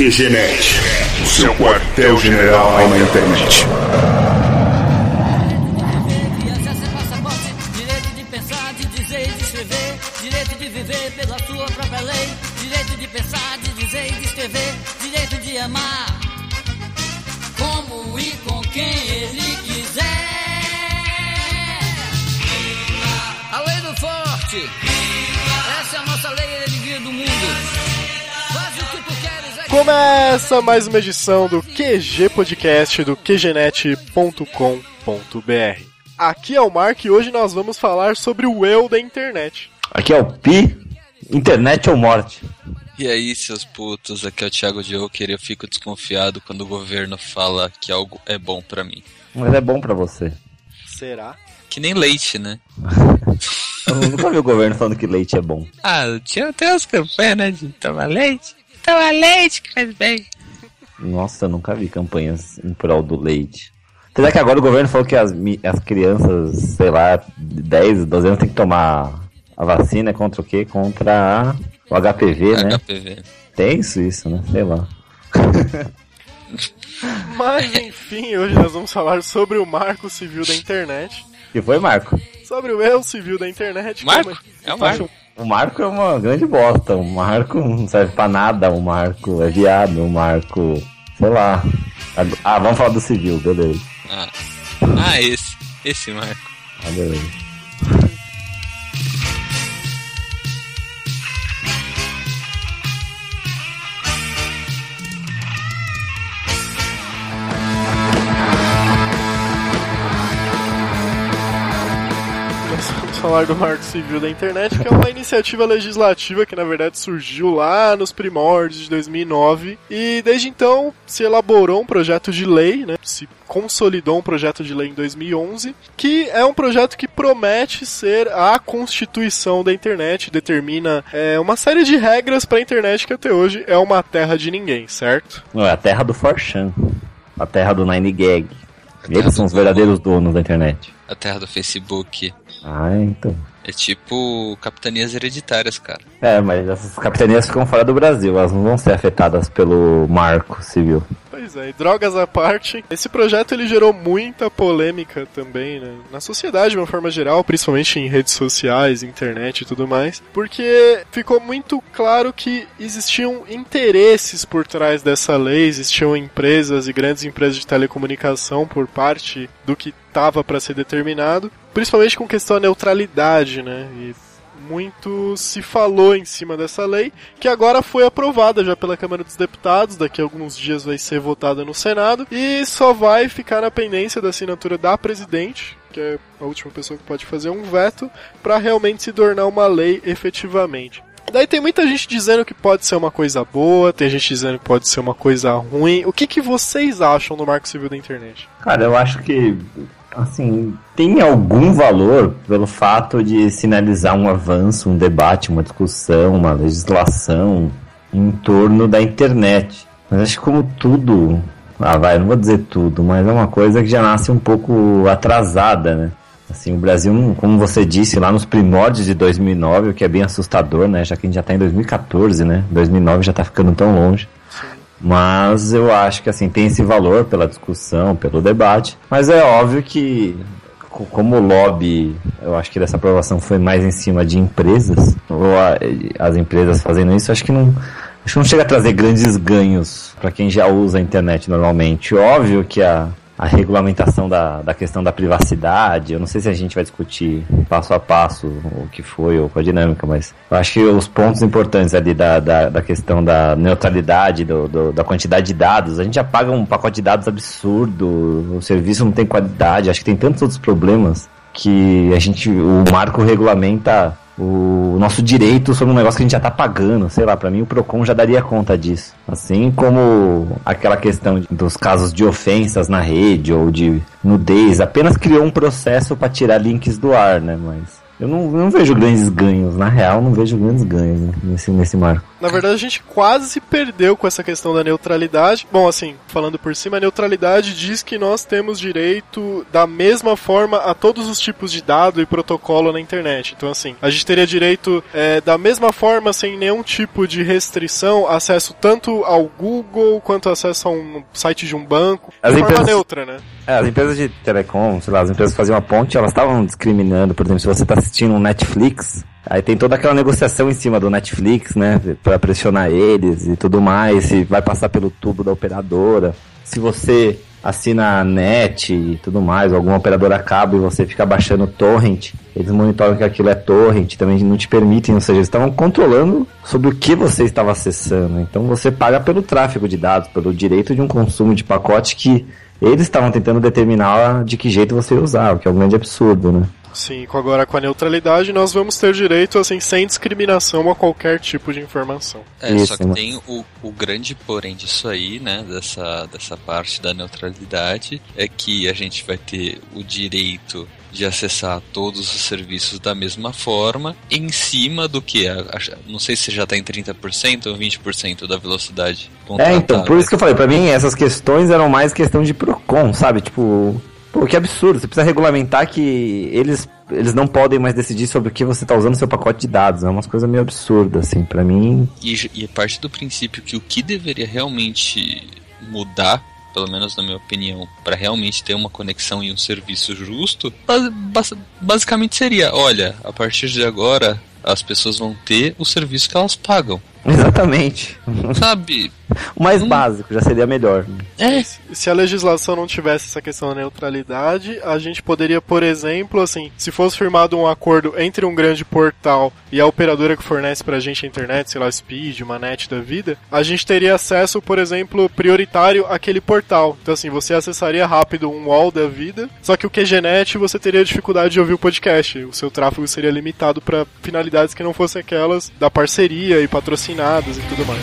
QGNet, o seu quartel-general na internet. Direito de passaporte, direito de pensar, de Começa mais uma edição do QG Podcast do QGNet.com.br. Aqui é o Mark e hoje nós vamos falar sobre o eu da internet. Aqui é o Pi, internet ou morte. E aí, seus putos, aqui é o Thiago Joker e eu fico desconfiado quando o governo fala que algo é bom pra mim. Mas é bom pra você. Será? Que nem leite, né? Eu nunca vi o governo falando que leite é bom. Ah, tinha até as campanhas, né, de tomar leite. Toma leite que faz bem. Nossa, eu nunca vi campanhas em prol do leite. Será que agora o governo falou que as, as crianças, sei lá, de 10, 12 anos tem que tomar a vacina contra o quê? Contra a- o HPV, né? HPV. Tem isso, isso, né? Sei lá. Mas enfim, hoje nós vamos falar sobre o marco civil da internet. que foi, Marco? Sobre o eu civil da internet. Marco? como- É o Marco. O Marco é uma grande bosta. O Marco não serve pra nada. O Marco é viado. O Marco, sei lá. Ah, vamos falar do civil, beleza. Ah. ah, esse. Esse Marco. Ah, beleza. Falar do Marco Civil da Internet, que é uma iniciativa legislativa que na verdade surgiu lá nos primórdios de 2009 e desde então se elaborou um projeto de lei, né? Se consolidou um projeto de lei em 2011, que é um projeto que promete ser a constituição da internet, determina é, uma série de regras para a internet que até hoje é uma terra de ninguém, certo? Não, é a terra do Forchan. A terra do Nine Gag. Eles são os verdadeiros donos da internet. A terra do Facebook. Ah, então. É tipo capitanias hereditárias, cara. É, mas essas capitanias ficam fora do Brasil. Elas não vão ser afetadas pelo marco civil. Pois é, e drogas à parte, esse projeto ele gerou muita polêmica também né, na sociedade de uma forma geral, principalmente em redes sociais, internet e tudo mais, porque ficou muito claro que existiam interesses por trás dessa lei, existiam empresas e grandes empresas de telecomunicação por parte do que estava para ser determinado, principalmente com questão da neutralidade, né? E muito se falou em cima dessa lei, que agora foi aprovada já pela Câmara dos Deputados, daqui a alguns dias vai ser votada no Senado, e só vai ficar na pendência da assinatura da presidente, que é a última pessoa que pode fazer um veto, para realmente se tornar uma lei efetivamente. Daí tem muita gente dizendo que pode ser uma coisa boa, tem gente dizendo que pode ser uma coisa ruim. O que, que vocês acham do Marco Civil da Internet? Cara, eu acho que, assim, tem algum valor pelo fato de sinalizar um avanço, um debate, uma discussão, uma legislação em torno da internet. Mas acho que como tudo, ah vai, não vou dizer tudo, mas é uma coisa que já nasce um pouco atrasada, né? Assim, o Brasil, como você disse, lá nos primórdios de 2009, o que é bem assustador, né? Já que a gente já tá em 2014, né? 2009 já tá ficando tão longe. Mas eu acho que assim tem esse valor pela discussão, pelo debate. Mas é óbvio que co- como o lobby, eu acho que dessa aprovação foi mais em cima de empresas, ou a- as empresas fazendo isso, acho que não acho que não chega a trazer grandes ganhos para quem já usa a internet normalmente. Óbvio que a a regulamentação da, da questão da privacidade, eu não sei se a gente vai discutir passo a passo o que foi ou com a dinâmica, mas eu acho que os pontos importantes ali da, da, da questão da neutralidade, do, do- da quantidade de dados, a gente já paga um pacote de dados absurdo, o serviço não tem qualidade, acho que tem tantos outros problemas que a gente, o marco regulamenta o nosso direito sobre um negócio que a gente já tá pagando, sei lá, pra mim o Procon já daria conta disso. Assim como aquela questão dos casos de ofensas na rede ou de nudez, apenas criou um processo pra tirar links do ar, né, mas Eu não, não vejo grandes ganhos, na real, não vejo grandes ganhos né, nesse, nesse marco. Na verdade, a gente quase se perdeu com essa questão da neutralidade. Bom, assim, falando por cima, a neutralidade diz que nós temos direito da mesma forma a todos os tipos de dado e protocolo na internet. Então, assim, a gente teria direito é, da mesma forma, sem nenhum tipo de restrição, acesso tanto ao Google quanto acesso a um site de um banco. As de forma empresas- neutra, né? É, as empresas de telecom, sei lá, as empresas faziam a ponte, elas estavam discriminando, por exemplo, se você está assistindo um Netflix, aí tem toda aquela negociação em cima do Netflix, né, para pressionar eles e tudo mais, se vai passar pelo tubo da operadora, se você assina a net e tudo mais, alguma operadora acaba e você fica baixando torrent, eles monitoram que aquilo é torrent, também não te permitem, ou seja, eles estavam controlando sobre o que você estava acessando. Então você paga pelo tráfego de dados, pelo direito de um consumo de pacote que eles estavam tentando determinar de que jeito você ia usar, o que é um grande absurdo, né? Sim, com- agora com a neutralidade nós vamos ter direito, assim, sem discriminação a qualquer tipo de informação. É, Isso, só que mas- tem o, o grande porém disso aí, né, dessa, dessa parte da neutralidade, é que a gente vai ter o direito de acessar todos os serviços da mesma forma, em cima do que? A- a- não sei se já está em 30% ou 20% da velocidade É, então, por isso que contratada. eu falei, pra mim essas questões eram mais questão de Procon, sabe? Tipo, pô, que absurdo, você precisa regulamentar que eles, eles não podem mais decidir sobre o que você tá usando no seu pacote de dados, é umas coisas meio absurdas, assim, pra mim. E, e parte do princípio que o que deveria realmente mudar, pelo menos na minha opinião, para realmente ter uma conexão e um serviço justo, bas- bas- basicamente seria: olha, a partir de agora as pessoas vão ter o serviço que elas pagam. Exatamente. Sabe? O mais Hum. básico já seria melhor. É. Se a legislação não tivesse essa questão da neutralidade, a gente poderia, por exemplo, assim, se fosse firmado um acordo entre um grande portal e a operadora que fornece pra gente a internet, sei lá, Speed, uma net da vida, a gente teria acesso, por exemplo, prioritário àquele portal. Então, assim, você acessaria rápido um wall da vida, só que o QGNet você teria dificuldade de ouvir o podcast. O seu tráfego seria limitado pra finalidades que não fossem aquelas da parceria e patrocinados e tudo mais.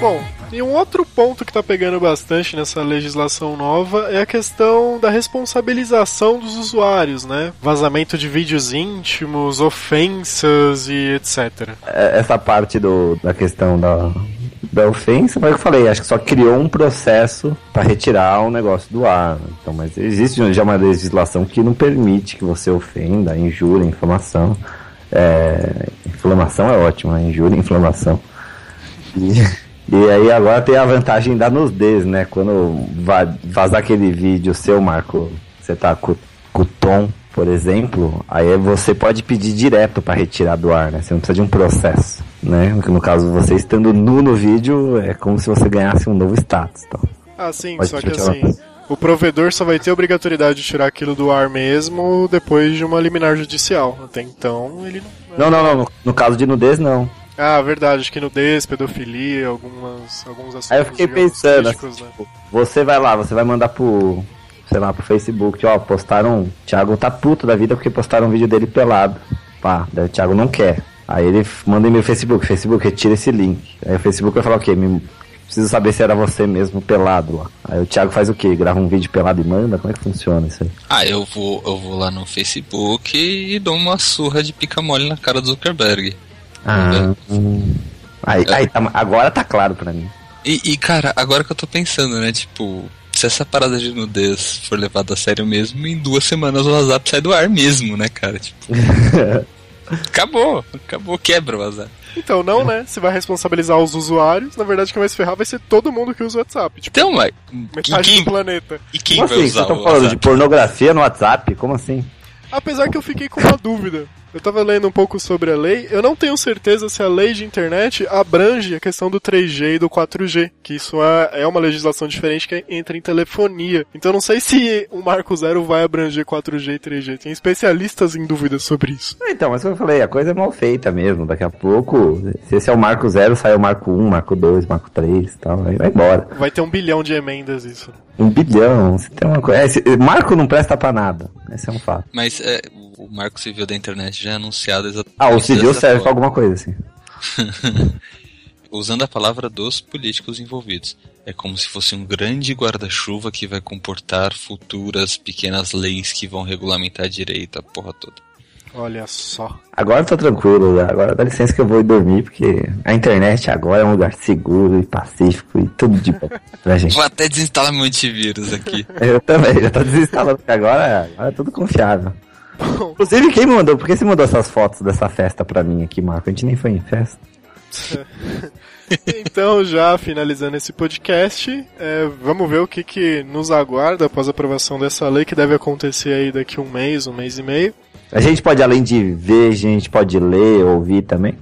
Bom, e um outro ponto que está pegando bastante nessa legislação nova é a questão da responsabilização dos usuários, né? Vazamento de vídeos íntimos, ofensas e etc. É, essa parte do, da questão da, da ofensa, o que eu falei, acho que só criou um processo pra retirar o negócio do ar. Então, mas existe já uma legislação que não permite que você ofenda, injure, inflamação. É, inflamação é ótimo, né? injúria, inflamação. E, e aí agora tem a vantagem da nudez, né? Quando va- vazar aquele vídeo seu, Marco, você tá com, com o tom, por exemplo, aí você pode pedir direto para retirar do ar, né? Você não precisa de um processo, né? No caso, você estando nu no vídeo, é como se você ganhasse um novo status. Então. Ah, sim, Pode só que assim, o provedor só vai ter obrigatoriedade de tirar aquilo do ar mesmo depois de uma liminar judicial. Até então, ele não. Não, não, não. No, no caso de nudez, não. Ah, verdade, acho que nudez, pedofilia, algumas, alguns assuntos. Aí eu fiquei digamos, pensando, críticos, assim, né? tipo, você vai lá, você vai mandar pro, sei lá, pro Facebook, ó, postaram, Thiago tá puto da vida porque postaram um vídeo dele pelado. Pá, daí o Thiago não quer. Aí ele manda e-mail Facebook, Facebook, retira esse link. Aí o Facebook vai falar o quê? Me, preciso saber se era você mesmo pelado lá. Aí o Thiago faz o quê? Grava um vídeo pelado e manda? Como é que funciona isso aí? Ah, eu vou, eu vou lá no Facebook e dou uma surra de pica mole na cara do Zuckerberg. Ah, hum. Aí, aí tá- agora tá claro pra mim. E, e, cara, agora que eu tô pensando, né? Tipo, se essa parada de nudez for levada a sério mesmo, em duas semanas o WhatsApp sai do ar mesmo, né, cara? Tipo. acabou, acabou, quebra o WhatsApp. Então, não, né? Você vai responsabilizar os usuários. Na verdade, quem vai se ferrar vai ser todo mundo que usa o WhatsApp. Tipo, Então, mas. E metade quem, do planeta. e quem Como vai assim? usar Vocês estão falando de WhatsApp? pornografia no WhatsApp? Como assim? Apesar que eu fiquei com uma dúvida. Eu tava lendo um pouco sobre a lei, eu não tenho certeza se a lei de internet abrange a questão do 3G e do 4G, que isso é, é uma legislação diferente que entra em telefonia. Então eu não sei se o Marco Zero vai abranger 4G e 3G. Tem especialistas em dúvida sobre isso. Então, mas como eu falei, a coisa é mal feita mesmo. Daqui a pouco, se esse é o Marco Zero, sai o Marco 1, Marco 2, Marco 3 e tal. Aí vai embora. Vai ter um bilhão de emendas isso. Um bilhão, se tem uma coisa. É, esse- Marco não presta pra nada. Esse é um fato. Mas é, o Marco Civil da internet já é anunciado exatamente. Ah, o civil serve pra forma. alguma coisa, assim. usando a palavra dos políticos envolvidos. É como se fosse um grande guarda-chuva que vai comportar futuras pequenas leis que vão regulamentar a direita, a porra toda. Olha só. Agora eu tô tranquilo, agora dá licença que eu vou ir dormir, porque a internet agora é um lugar seguro e pacífico e tudo de bom pra gente. Vou até desinstalar meu antivírus aqui. Eu também, já tô desinstalando, porque agora, agora é tudo confiável. Inclusive, quem mandou? Por que você mandou essas fotos dessa festa pra mim aqui, Marco? A gente nem foi em festa. Então, já finalizando esse podcast, é, vamos ver o que, que nos aguarda após a aprovação dessa lei, que deve acontecer aí daqui um mês, um mês e meio. A gente pode, além de ver, a gente pode ler, ouvir também?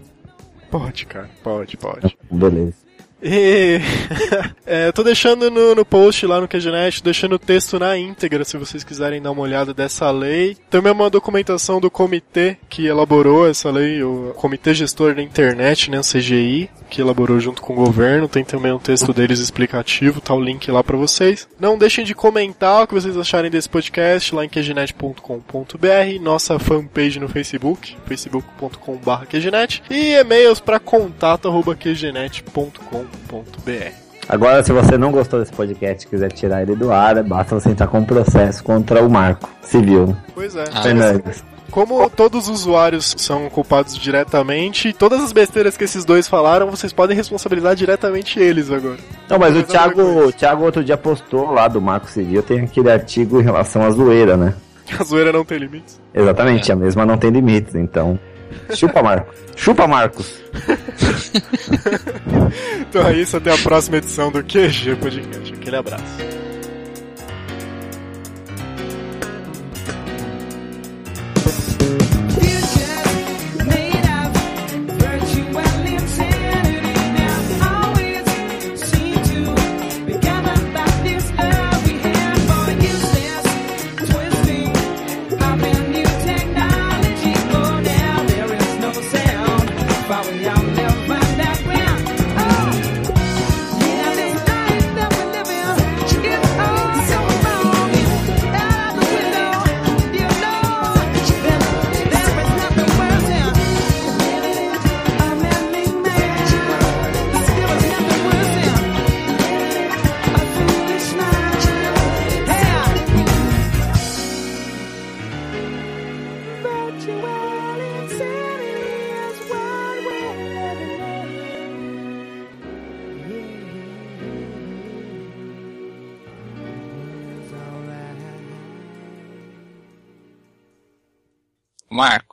Pode, cara, pode, pode. Beleza. E é, eu tô deixando no, no post lá no QGNet, deixando o texto na íntegra, se vocês quiserem dar uma olhada dessa lei. Também uma documentação do comitê que elaborou essa lei, o Comitê Gestor da Internet, né, o CGI, que elaborou junto com o governo. Tem também um texto deles explicativo, tá o link lá pra vocês. Não deixem de comentar o que vocês acharem desse podcast lá em qgnet.com.br, nossa fanpage no Facebook, facebook.com.br e e-mails para contato.qgnet.com.br. Agora, se você não gostou desse podcast e quiser tirar ele do ar, basta você entrar com um processo contra o Marco Civil. Pois é. Ah, Fernandes. Como todos os usuários são culpados diretamente, todas as besteiras que esses dois falaram, vocês podem responsabilizar diretamente eles agora. Não, mas o Mas Thiago, o Thiago outro dia postou lá do Marco Civil, tem aquele artigo em relação à zoeira, né? A zoeira não tem limites. Exatamente, a mesma não tem limites, então. Chupa, Marcos. Chupa, Marcos. Então é isso, até a próxima edição do QG Podcast. Aquele abraço. Mark